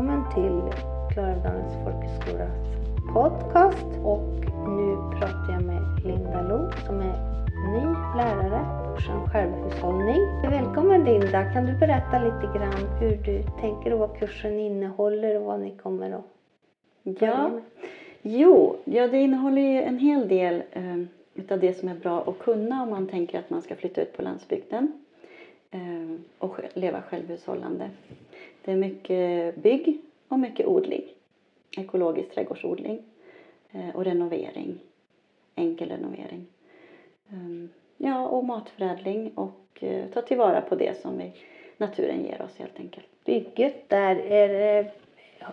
välkommen till Klarälvdalens folkhögskolas podcast. Och nu pratar jag med Linda Lo som är ny lärare på kursen självhushållning. Välkommen Linda! Kan du berätta lite grann hur du tänker och vad kursen innehåller och vad ni kommer att Ja, jo, ja, det innehåller ju en hel del eh, utav det som är bra att kunna om man tänker att man ska flytta ut på landsbygden eh, och leva självhushållande. Det är mycket bygg och mycket odling. Ekologisk trädgårdsodling eh, och renovering. Enkel renovering. Eh, ja, och matförädling och eh, ta tillvara på det som vi, naturen ger oss helt enkelt. Bygget där, är det,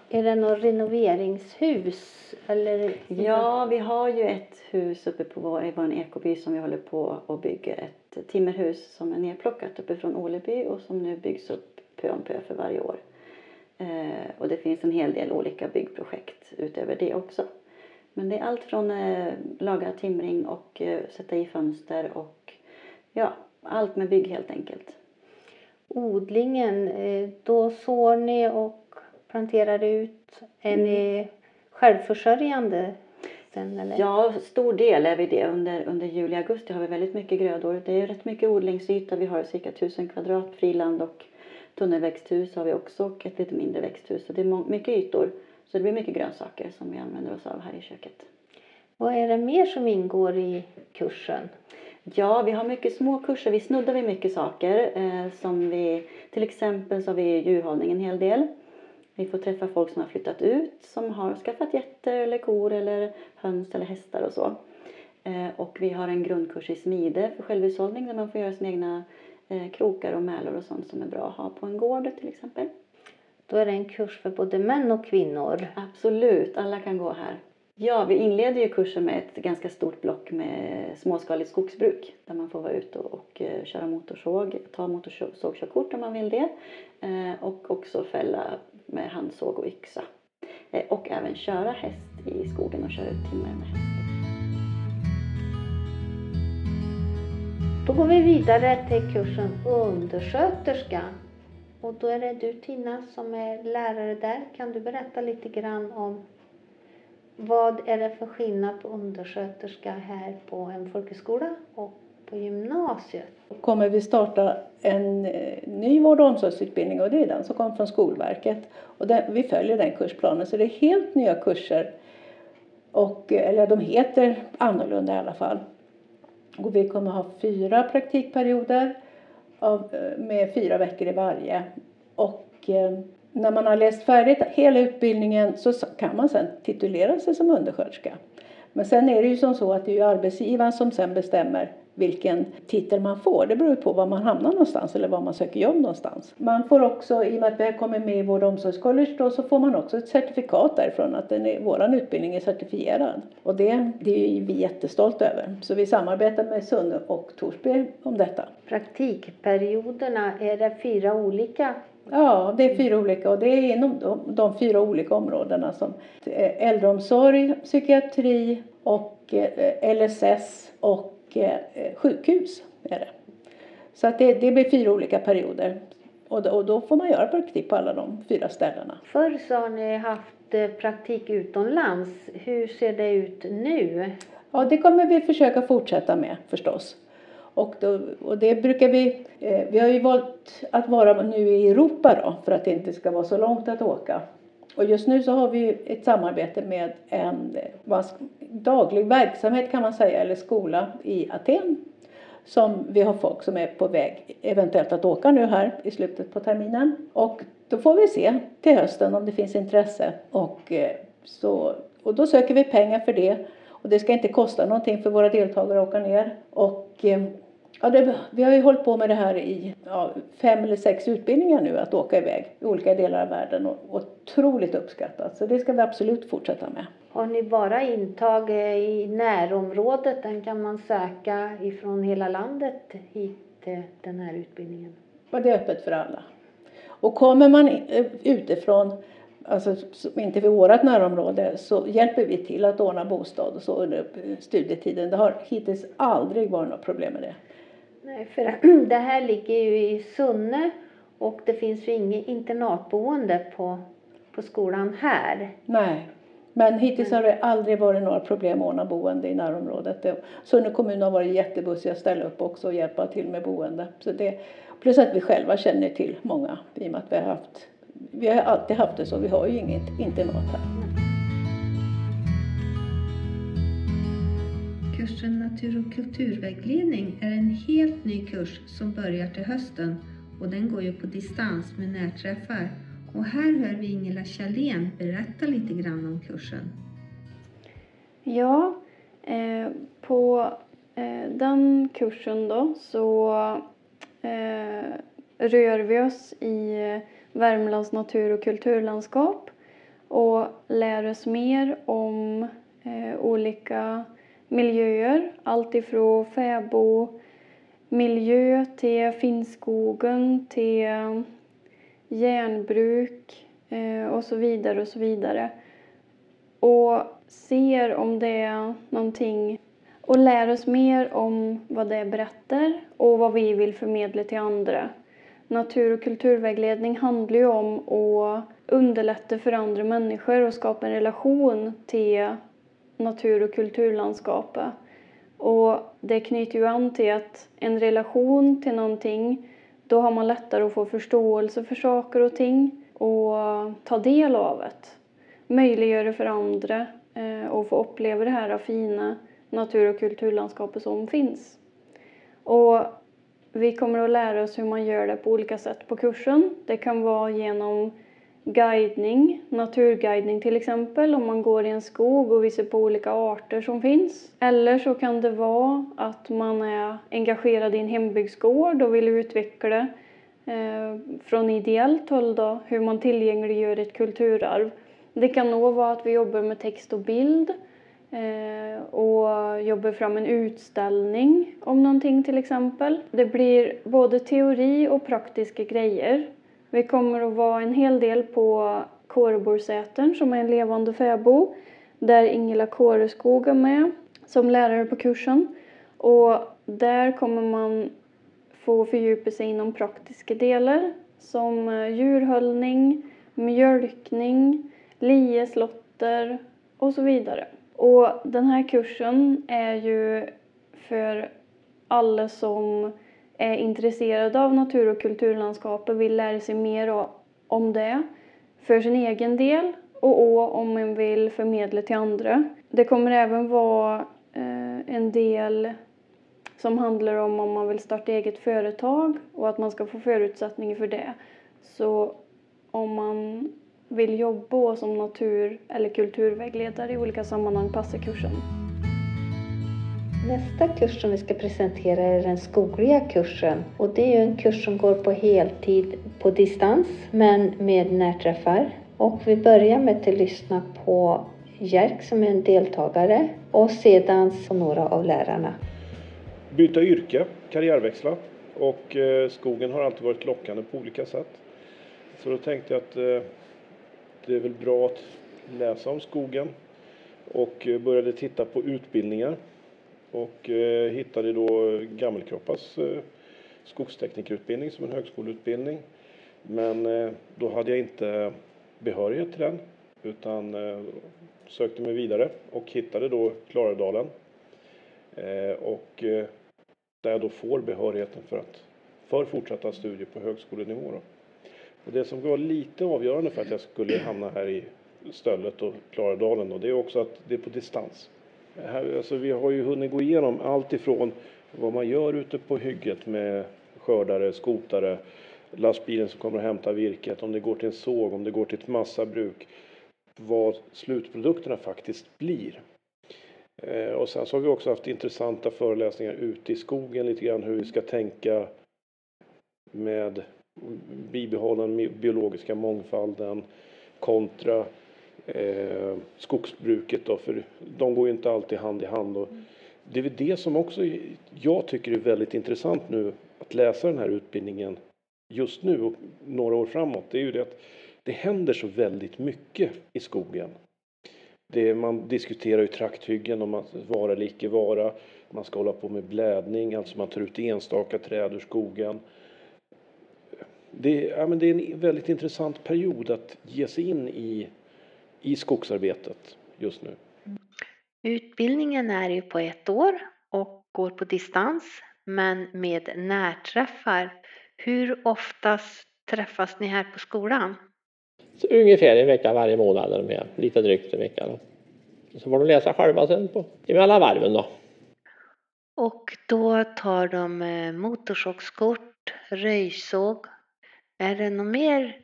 är det något renoveringshus? Eller? Ja, vi har ju ett hus uppe på vår, i vår ekoby som vi håller på och bygger ett timmerhus som är nerplockat uppifrån Åleby och som nu byggs upp pö om pö för varje år. Eh, och det finns en hel del olika byggprojekt utöver det också. Men det är allt från eh, laga timring och eh, sätta i fönster och ja, allt med bygg helt enkelt. Odlingen, eh, då sår ni och planterar ut. Är ni självförsörjande sen eller? Ja, stor del är vi det. Under, under juli, augusti har vi väldigt mycket grödor. Det är rätt mycket odlingsyta. Vi har cirka 1000 kvadrat friland och tunnelväxthus har vi också och ett lite mindre växthus. Så det är mycket ytor. Så det blir mycket grönsaker som vi använder oss av här i köket. Vad är det mer som ingår i kursen? Ja, vi har mycket små kurser. Vi snuddar vid mycket saker. Eh, som vi, till exempel så har vi djurhållning en hel del. Vi får träffa folk som har flyttat ut, som har skaffat getter eller kor eller höns eller hästar och så. Eh, och vi har en grundkurs i smide för självhushållning där man får göra sina egna eh, krokar och mälor och sånt som är bra att ha på en gård till exempel. Då är det en kurs för både män och kvinnor. Absolut, alla kan gå här. Ja, vi inleder ju kursen med ett ganska stort block med småskaligt skogsbruk där man får vara ute och, och eh, köra motorsåg, ta motorsågkörkort om man vill det och också fälla med handsåg och yxa. Eh, och även köra häst i skogen och köra ut timmer med häst. Då går vi vidare till kursen undersköterska. Och då är det du Tina som är lärare där. Kan du berätta lite grann om vad är det för skillnad på undersköterska här på en folkhögskola och på gymnasiet? kommer vi starta en eh, ny vård och omsorgsutbildning och det är den som kommer från Skolverket. Och den, vi följer den kursplanen så det är helt nya kurser. Och, eh, eller de heter annorlunda i alla fall. Och vi kommer ha fyra praktikperioder av, eh, med fyra veckor i varje. Och eh, när man har läst färdigt hela utbildningen så kan man sen titulera sig som undersköterska. Men sen är det ju som så att det är arbetsgivaren som sen bestämmer vilken titel man får. Det beror på var man hamnar någonstans eller var man söker jobb någonstans. Man får också, i och med att vi har kommit med i Vård och omsorgscollege då, så får man också ett certifikat därifrån att den är, våran utbildning är certifierad. Och det, det är vi jättestolta över. Så vi samarbetar med Sunne och Torsby om detta. Praktikperioderna, är det fyra olika? Ja, det är fyra olika och det är inom de, de fyra olika områdena som eh, äldreomsorg, psykiatri och eh, LSS och sjukhus är det. Så att det, det blir fyra olika perioder och då, och då får man göra praktik på alla de fyra ställena. Förr så har ni haft eh, praktik utomlands. Hur ser det ut nu? Ja, det kommer vi försöka fortsätta med förstås. Och, då, och det brukar vi, eh, vi har ju valt att vara nu i Europa då för att det inte ska vara så långt att åka. Och just nu så har vi ett samarbete med en daglig verksamhet kan man säga, eller skola i Aten. Som vi har folk som är på väg eventuellt att åka nu här i slutet på terminen. Och då får vi se till hösten om det finns intresse. Och, eh, så, och då söker vi pengar för det. Och det ska inte kosta någonting för våra deltagare att åka ner. Och eh, ja, det, vi har ju hållit på med det här i ja, fem eller sex utbildningar nu, att åka iväg i olika delar av världen. Och otroligt uppskattat. Så det ska vi absolut fortsätta med. Har ni bara intag eh, i närområdet? Den kan man söka ifrån hela landet hit till den här utbildningen? Och det är öppet för alla. Och kommer man eh, utifrån, alltså inte vid vårt närområde, så hjälper vi till att ordna bostad och så under eh, studietiden. Det har hittills aldrig varit något problem med det. Nej, för det här ligger ju i Sunne och det finns ju inget internatboende på, på skolan här. Nej. Men hittills har det aldrig varit några problem att ordna boende i närområdet. Det- Sunne kommun har varit jättebussiga att ställa upp också och hjälpa till med boende. Så det, plus att vi själva känner till många i och med att vi har haft vi har alltid haft det så, vi har ju inget internat här. Kursen Natur och kulturvägledning är en helt ny kurs som börjar till hösten och den går ju på distans med närträffar. Och här hör vi Ingela Kjellén berätta lite grann om kursen. Ja, eh, på eh, den kursen då så eh, rör vi oss i Värmlands natur och kulturlandskap och lär oss mer om eh, olika miljöer. Allt ifrån fäbodmiljö till Finnskogen till eh, järnbruk eh, och så vidare och så vidare. Och ser om det är någonting och lär oss mer om vad det berättar och vad vi vill förmedla till andra. Natur och kulturvägledning handlar ju om att underlätta för andra människor och skapa en relation till natur och kulturlandskapet. Och det knyter ju an till att en relation till någonting, då har man lättare att få förståelse för saker och ting och ta del av det. Möjliggöra för andra eh, och att få uppleva det här fina natur och kulturlandskapet som finns. Och vi kommer att lära oss hur man gör det på olika sätt på kursen. Det kan vara genom guidning, naturguidning till exempel, om man går i en skog och visar på olika arter som finns. Eller så kan det vara att man är engagerad i en hembygdsgård och vill utveckla eh, från ideellt håll då, hur man tillgängliggör ett kulturarv. Det kan nog vara att vi jobbar med text och bild eh, och jobbar fram en utställning om någonting till exempel. Det blir både teori och praktiska grejer. Vi kommer att vara en hel del på Kåreborgsätern som är en levande fäbo, där Ingela Kåreskog är med som lärare på kursen. Och där kommer man få fördjupa sig inom praktiska delar som eh, djurhållning, mjölkning, lieslotter och så vidare. Och den här kursen är ju för alla som är intresserade av natur och kulturlandskap och vill lära sig mer om det för sin egen del och om man vill förmedla till andra. Det kommer även vara eh, en del som handlar om om man vill starta eget företag och att man ska få förutsättningar för det. Så om man vill jobba som natur eller kulturvägledare i olika sammanhang passar kursen. Nästa kurs som vi ska presentera är den skogliga kursen och det är ju en kurs som går på heltid på distans men med närträffar. Och vi börjar med att lyssna på Jerk som är en deltagare och sedan några av lärarna. byta yrke, karriärväxla. Och eh, skogen har alltid varit lockande på olika sätt. Så då tänkte jag att eh, det är väl bra att läsa om skogen. Och eh, började titta på utbildningar. Och eh, hittade då Gammelkroppas eh, skogsteknikerutbildning som en högskoleutbildning. Men eh, då hade jag inte behörighet till den. Utan eh, sökte mig vidare och hittade då Klarälvdalen. Eh, och eh, där jag då får behörigheten för, att, för fortsatta studier på högskolenivå. Då. Och det som var lite avgörande för att jag skulle hamna här i Stöllet och Klarälvdalen då, det är också att det är på distans. Här, alltså, vi har ju hunnit gå igenom allt ifrån vad man gör ute på hygget med skördare, skotare, lastbilen som kommer och hämtar virket, om det går till en såg, om det går till ett massabruk, vad slutprodukterna faktiskt blir. Eh, och sen så har vi också haft intressanta föreläsningar ute i skogen lite grann hur vi ska tänka med bibehållen biologiska mångfalden kontra eh, skogsbruket då, för de går ju inte alltid hand i hand. Och det är väl det som också jag tycker är väldigt intressant nu att läsa den här utbildningen just nu och några år framåt. Det är ju det att det händer så väldigt mycket i skogen. Det, man diskuterar ju trakthyggen om att vara eller icke vara. Man ska hålla på med blädning, alltså man tar ut enstaka träd ur skogen. det, ja, men det är en väldigt intressant period att ge sig in i, i skogsarbetet just nu. Utbildningen är ju på ett år och går på distans men med närträffar. Hur oftast träffas ni här på skolan? Så ungefär en vecka varje månad är de med, lite drygt en vecka. Då. Så får de läsa själva sen på, emellan varven då. Och då tar de eh, motorsågskort, röjsåg. Är det något mer?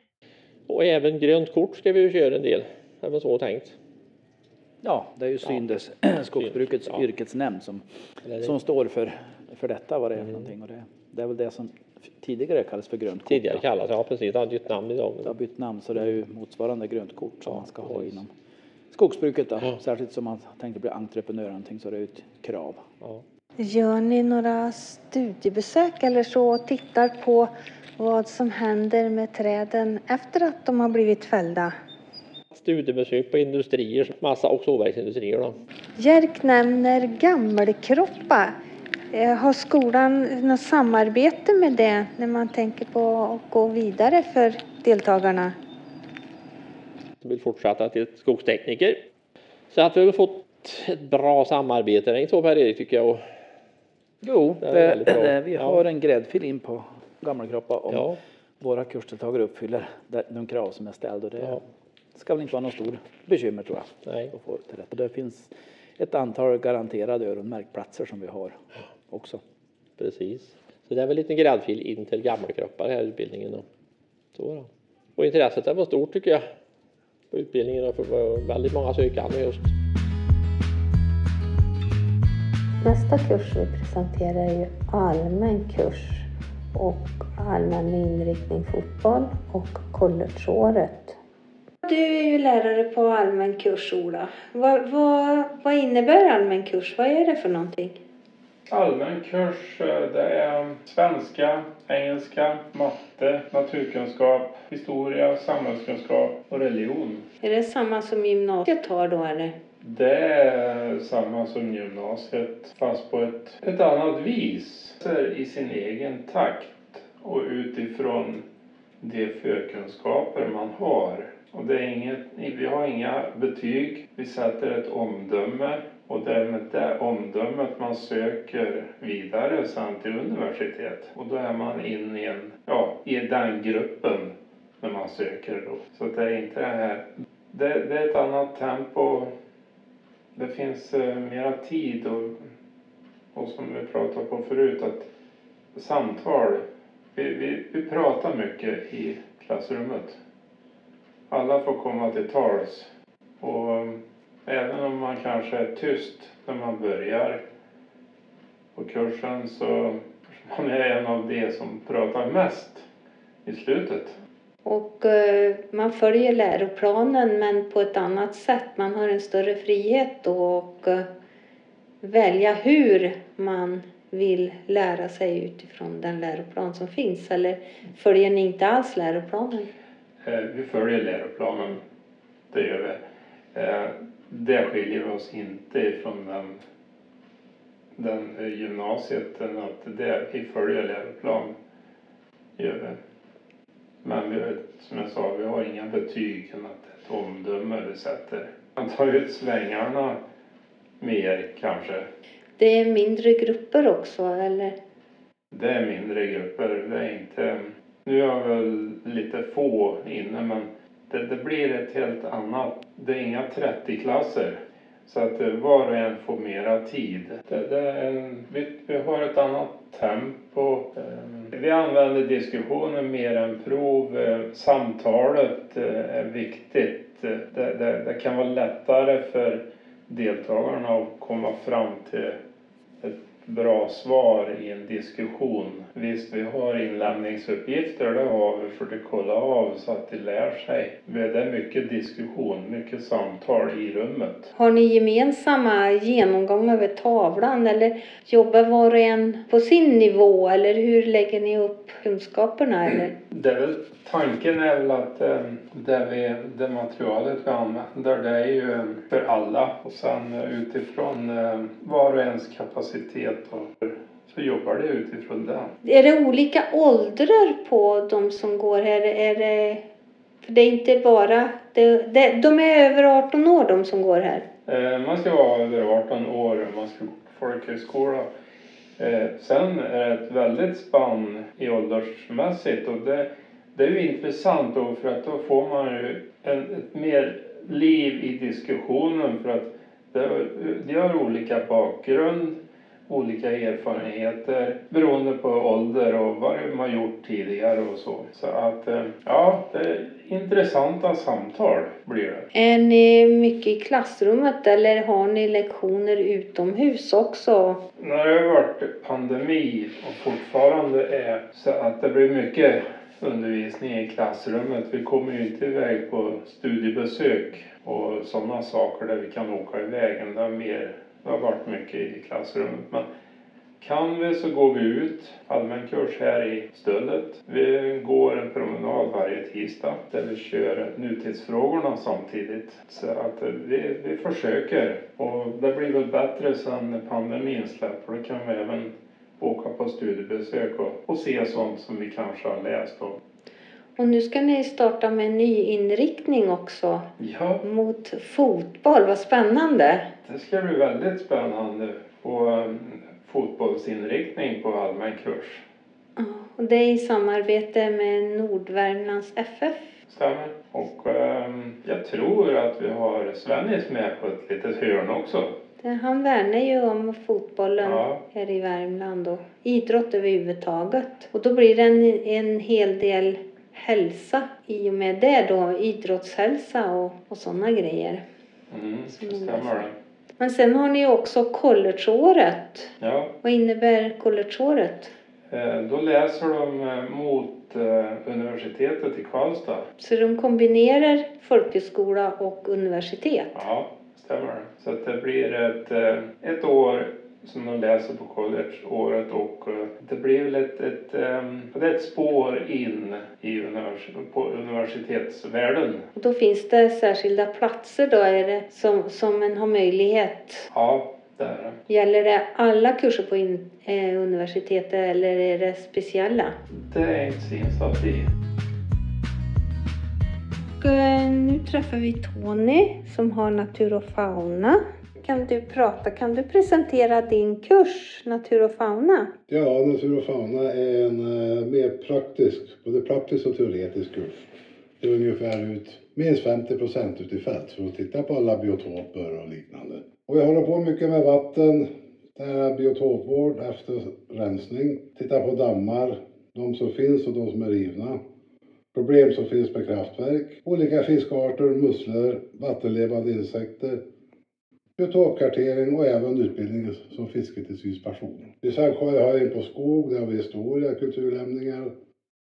Och även grönt kort ska vi ju köra en del. Det var så tänkt. Ja, det är ju Syndes, skogsbrukets Ja. yrkesnämnd som, som står för, för detta, vad det är för någonting. Och det, det är väl det som tidigare kallades för grönt kort. tidigare då. kallas, ja precis, det har bytt namn idag. Det har bytt namn, så det är ju motsvarande grönt kort som Ja, man ska ha precis. inom skogsbruket. Då. Ja. Särskilt som man tänkte bli entreprenör någonting, så det är ju ett krav. Ja. Gör ni några studiebesök eller så och tittar på vad som händer med träden efter att de har blivit fällda? Studiebesök på industrier, massa och sågverksindustrier då. Jerk nämner Gammelkroppa. Eh, Har skolan något samarbete med det när man tänker på att gå vidare för deltagarna? Jag vill fortsätta till skogstekniker. Så att vi har fått ett bra samarbete, det är inte så Per-Erik tycker jag. Jo, Det är det, väldigt bra. det, vi Ja. har en gräddfil in på Gammelkroppa om ja, våra kursdeltagare uppfyller de krav som är ställda. Och det Ja. Ska väl inte vara något stort bekymmer tror jag. nej, att få till rätta. Det finns ett antal garanterade öronmärkplatser som vi har också. precis. Så det är väl en liten gräddfil in till Gammelkroppa, den här utbildningen. Då. Så då. Och intresset det var stort tycker jag på utbildningen och för det väldigt många sökande just. Nästa kurs vi presenterar är ju allmän kurs och allmän inriktning fotboll och collegeåret. Du är ju lärare på allmän kurs, Ola. Vad, vad, vad innebär allmän kurs? Vad är det för någonting? Allmän kurs, eh, det är svenska, engelska, matte, naturkunskap, historia, samhällskunskap och religion. Är det samma som gymnasiet har då eller? Det är samma som gymnasiet fast på ett, ett annat vis. I sin egen takt och utifrån de förkunskaper man har. Och det är inget, vi har inga betyg, vi sätter ett omdöme och det är med det omdömet man söker vidare sen till universitet. Och då är man inne i, en, ja, i den gruppen när man söker då. Så det är inte det här, det, det är ett annat tempo det finns eh, mera tid och, och som vi pratade på förut att samtal, vi, vi, vi pratar mycket i klassrummet. Alla får komma till tals och um, även om man kanske är tyst när man börjar på kursen så man är en av de som pratar mest i slutet. Och eh, man följer läroplanen men på ett annat sätt. Man har en större frihet då och eh, välja hur man vill lära sig utifrån den läroplan som finns. Eller följer ni inte alls läroplanen? Eh, Vi följer läroplanen, det gör vi. Eh, Det skiljer oss inte ifrån den, den gymnasiet, än att det, vi följer läroplan, gör vi. Men vi, som jag sa, vi har inga betyg än att det är ett omdöme vi sätter. Man tar ut svängarna mer kanske. Det är mindre grupper också eller? Det är mindre grupper. Det är inte... Nu är jag väl lite få inne men det, det blir ett helt annat... Det är inga 30-klasser. Så att eh, var och en får mera tid. Det, det är en, vi, vi har ett annat tempo. Eh, vi använder diskussionen mer än prov. Eh, samtalet är viktigt. Det, det, det kan vara lättare för deltagarna att komma fram till ett bra svar i en diskussion. Visst, vi har inlämningsuppgifter, det har vi för att kolla av så att de lär sig. Det är mycket diskussion, mycket samtal i rummet. Har ni gemensamma genomgång över tavlan eller jobbar var och en på sin nivå eller hur lägger ni upp kunskaperna eller? Det är väl, tanken är väl att eh, det, vi, det materialet vi använder det är ju eh, för alla och sen eh, utifrån eh, var och ens kapacitet och så jobbar det utifrån den. Är det olika åldrar på de som går här? Är det, för det är inte bara... Det, det, de är över 18 år de som går här. Eh, Man ska vara över 18 år om man ska gå på folkhögskola. Eh, Sen är det ett väldigt spann i åldersmässigt och det, det är ju intressant då för att då får man ju en, ett mer liv i diskussionen för att det, de har olika bakgrund, olika erfarenheter beroende på ålder och vad de har gjort tidigare och så. Så att eh, ja, det är intressanta samtal blir det. Är ni mycket i klassrummet eller har ni lektioner utomhus också? När det har varit pandemi och fortfarande är så att det blir mycket undervisning i klassrummet. Vi kommer ju inte iväg på studiebesök och sådana saker där vi kan åka iväg. Det har, mer, det har varit mycket i klassrummet. Men kan vi så går vi ut, allmän kurs här i Stöllet. Vi går en promenad varje tisdag där vi kör nutidsfrågorna samtidigt. Så att vi, vi försöker och det blir väl bättre sen pandemin släpper. Då kan vi även åka på studiebesök och, och se sånt som vi kanske har läst om. Och nu ska ni starta med en ny inriktning också Ja, mot fotboll. Vad spännande! det ska bli väldigt spännande på um, fotbollsinriktning på allmän kurs. Ja, Och det är i samarbete med Nordvärmlands FF. Stämmer. Och ehm, jag tror att vi har Svennis med på ett litet hörn också. Han värnar ju om fotbollen Ja. här i Värmland och idrott överhuvudtaget. Och då blir det en, en hel del hälsa i och med det då, idrottshälsa och, och sådana grejer. Mm, det stämmer. Men sen har ni också collegeåret. Ja, Vad innebär collegeåret? eh, då läser de eh, mot eh, universitetet i Karlstad. Så de kombinerar folkhögskola och universitet. Ja, stämmer. Så det blir ett, ett år som de läser på college, året och eh, det blir väl ett, ett, ehm, är ett spår in i univers, på universitetsvärlden. Och då finns det särskilda platser då är det som, som en har möjlighet. Ja, det är det. Gäller det alla kurser på in, eh, universitetet eller är det speciella? Det är inte så insatt nu träffar vi Tony som har natur och fauna. Kan du prata, kan du presentera din kurs natur och fauna? Ja, natur och fauna är en eh, mer praktisk, både praktisk och teoretisk kurs. Det är ungefär ut minst 50 procent ut i fält för att titta på alla biotoper och liknande. Och jag håller på mycket med vatten, det är biotopvård efter rensning, titta på dammar, de som finns och de som är rivna. Problem som finns med kraftverk, olika fiskarter, musslor, vattenlevande insekter, biotopkartering och även utbildning som fisketillsynsperson. I Sandsjö har jag in på skog, där har vi historia, kulturlämningar,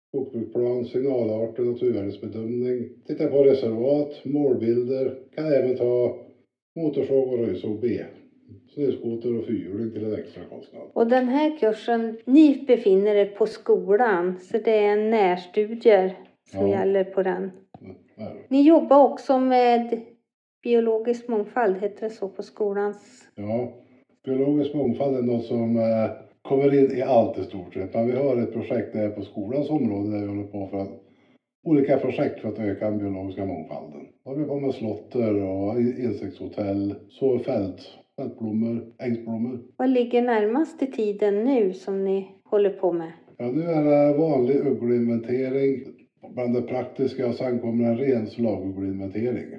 skogsbruksplan, signalarter, naturvärdesbedömning. Titta på reservat, målbilder, kan även ta motorsåg och röjsåg B. Snöskoter och fyrhjuling till en extra kostnad. Och den här kursen, ni befinner er på skolan så det är närstudier som Ja. gäller på den. Ja. Ni jobbar också med biologisk mångfald, heter det så på skolans? Ja, biologisk mångfald är något som eh, kommer in i allt i stort sett. Men vi har ett projekt där på skolans område där vi håller på för att olika projekt för att öka den biologiska mångfalden. Då har vi på med slotter och insektshotell, så fält, fältblommor, ängsblommor. Vad ligger närmast i tiden nu som ni håller på med? Ja, nu är det vanlig uggleinventering bland det praktiska och sen kommer en ren slaguggleinventering.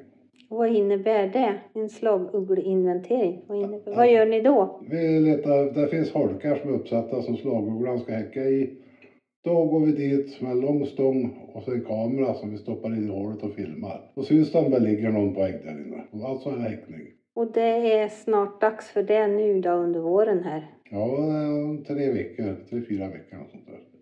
Vad innebär det? En slagugglinventering? Vad, innebär, vad gör ni då? Vi letar, det finns holkar som är uppsatta som slagugglan ska häcka i. Då går vi dit med en lång stång och så en kamera som vi stoppar in i hålet och filmar. Då syns det om det ligger någon på ägg där inne. Alltså en häckning. Och det är snart dags för det nu då under våren här. Ja, tre veckor, tre, fyra veckor och sånt där.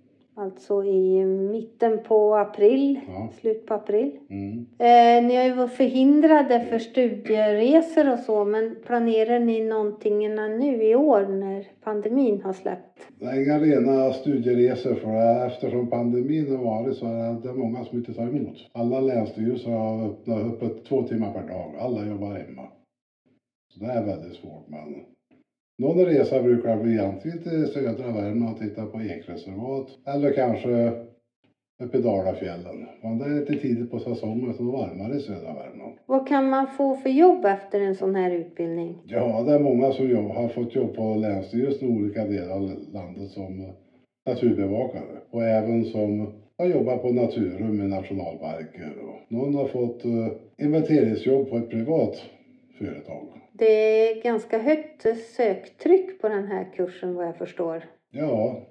Alltså i mitten på april, Ja. slut på april. Mm. Eh, ni har ju varit förhindrade för studieresor och så, men planerar ni någonting nu i år när pandemin har släppt? Det är inga rena studieresor för. Eftersom pandemin har varit så är det många som inte tar emot. Alla länsstyrelser har öppnat öppet två timmar per dag. Alla jobbar hemma. Så det är väldigt svårt men Någon resa brukar det bli antingen till södra Värmland och titta på ekreservat eller kanske uppe i Dalafjällen. Men det är lite tidigt på säsongen så det är varmare i södra Värmland. Vad kan man få för jobb efter en sån här utbildning? Ja, det är många som jobb, har fått jobb på Länsstyrelsen i olika delar av landet som naturbevakare och även som har jobbat på Naturum i nationalparker. Och någon har fått uh, inventeringsjobb på ett privat företag. Det är ganska högt söktryck på den här kursen vad jag förstår. Ja,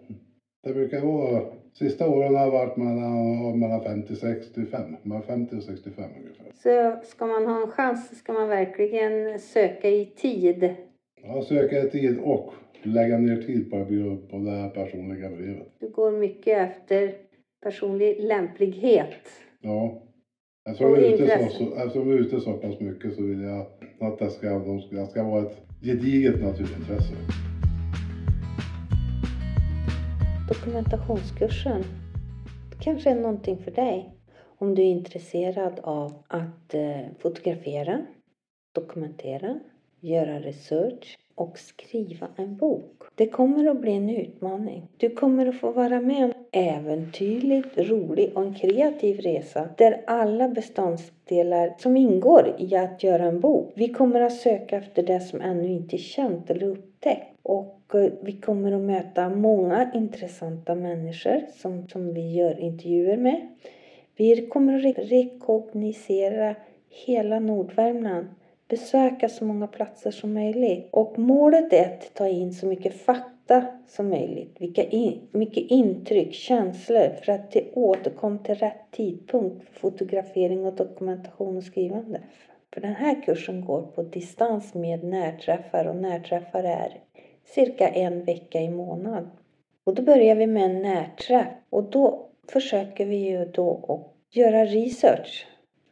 det brukar vara Sista åren har varit mellan, mellan 50 65, mellan 50 och 65 ungefär. Så ska man ha en chans ska man verkligen söka i tid? Ja, söka i tid och lägga ner tid på, på det här personliga brevet. Du går mycket efter personlig lämplighet? Ja. Eftersom jag, är ute så, eftersom är ute så pass mycket så vill jag att det ska, det ska vara ett gediget naturintresse. Dokumentationskursen kanske är någonting för dig om du är intresserad av att eh, fotografera, dokumentera, göra research och skriva en bok. Det kommer att bli en utmaning. Du kommer att få vara med om Äventyrligt, rolig och en kreativ resa där alla beståndsdelar som ingår i att göra en bok. Vi kommer att söka efter det som ännu inte är känt eller upptäckt och eh, vi kommer att möta många intressanta människor som, som vi gör intervjuer med. Vi kommer att rekognosera hela Nordvärmland besöka så många platser som möjligt. Och målet är att ta in så mycket fakta som möjligt. Vilka in, mycket intryck, känslor för att det återkom till rätt tidpunkt för fotografering och dokumentation och skrivande. För den här kursen går på distans med närträffar och närträffar är cirka en vecka i månad. Och då börjar vi med en närträff och då försöker vi ju då att göra research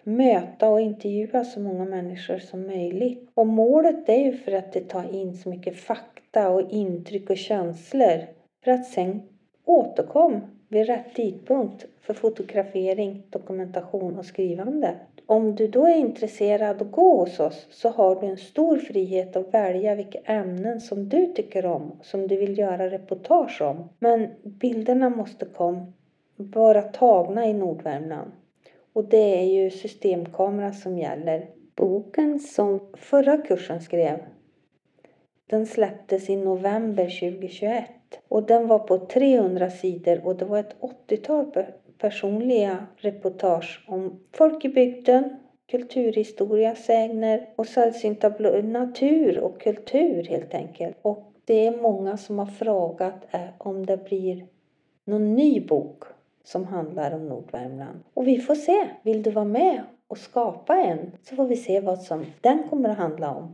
möta och intervjua så många människor som möjligt. Och målet är ju för att det tar in så mycket fakta och intryck och känslor för att sen återkomma vid rätt tidpunkt för fotografering, dokumentation och skrivande. Om du då är intresserad att gå hos oss så har du en stor frihet att välja vilka ämnen som du tycker om, som du vill göra reportage om. Men bilderna måste komma, vara tagna i Nordvärmland. Och det är ju systemkamera som gäller. Boken som förra kursen skrev, den släpptes i november 2021. Och den var på 300 sidor och det var ett 80-tal personliga reportage om folk i bygden, kulturhistoria, sägner och sällsynta natur och kultur helt enkelt. Och det är många som har frågat eh, om det blir någon ny bok som handlar om Nordvärmland. Och vi får se. Vill du vara med och skapa en så får vi se vad som den kommer att handla om.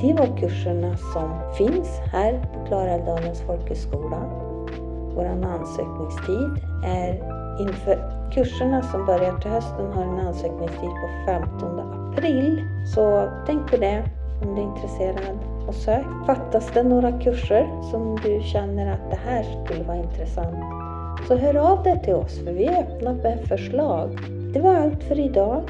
Det var kurserna som finns här på Klarälvdalens folkhögskola. Vår ansökningstid är inför kurserna som börjar till hösten har en ansökningstid på 15 april. Så tänk på det om du är intresserad och sök. Fattas det några kurser som du känner att det här skulle vara intressant så hör av dig till oss för vi är öppna med förslag. Det var allt för idag.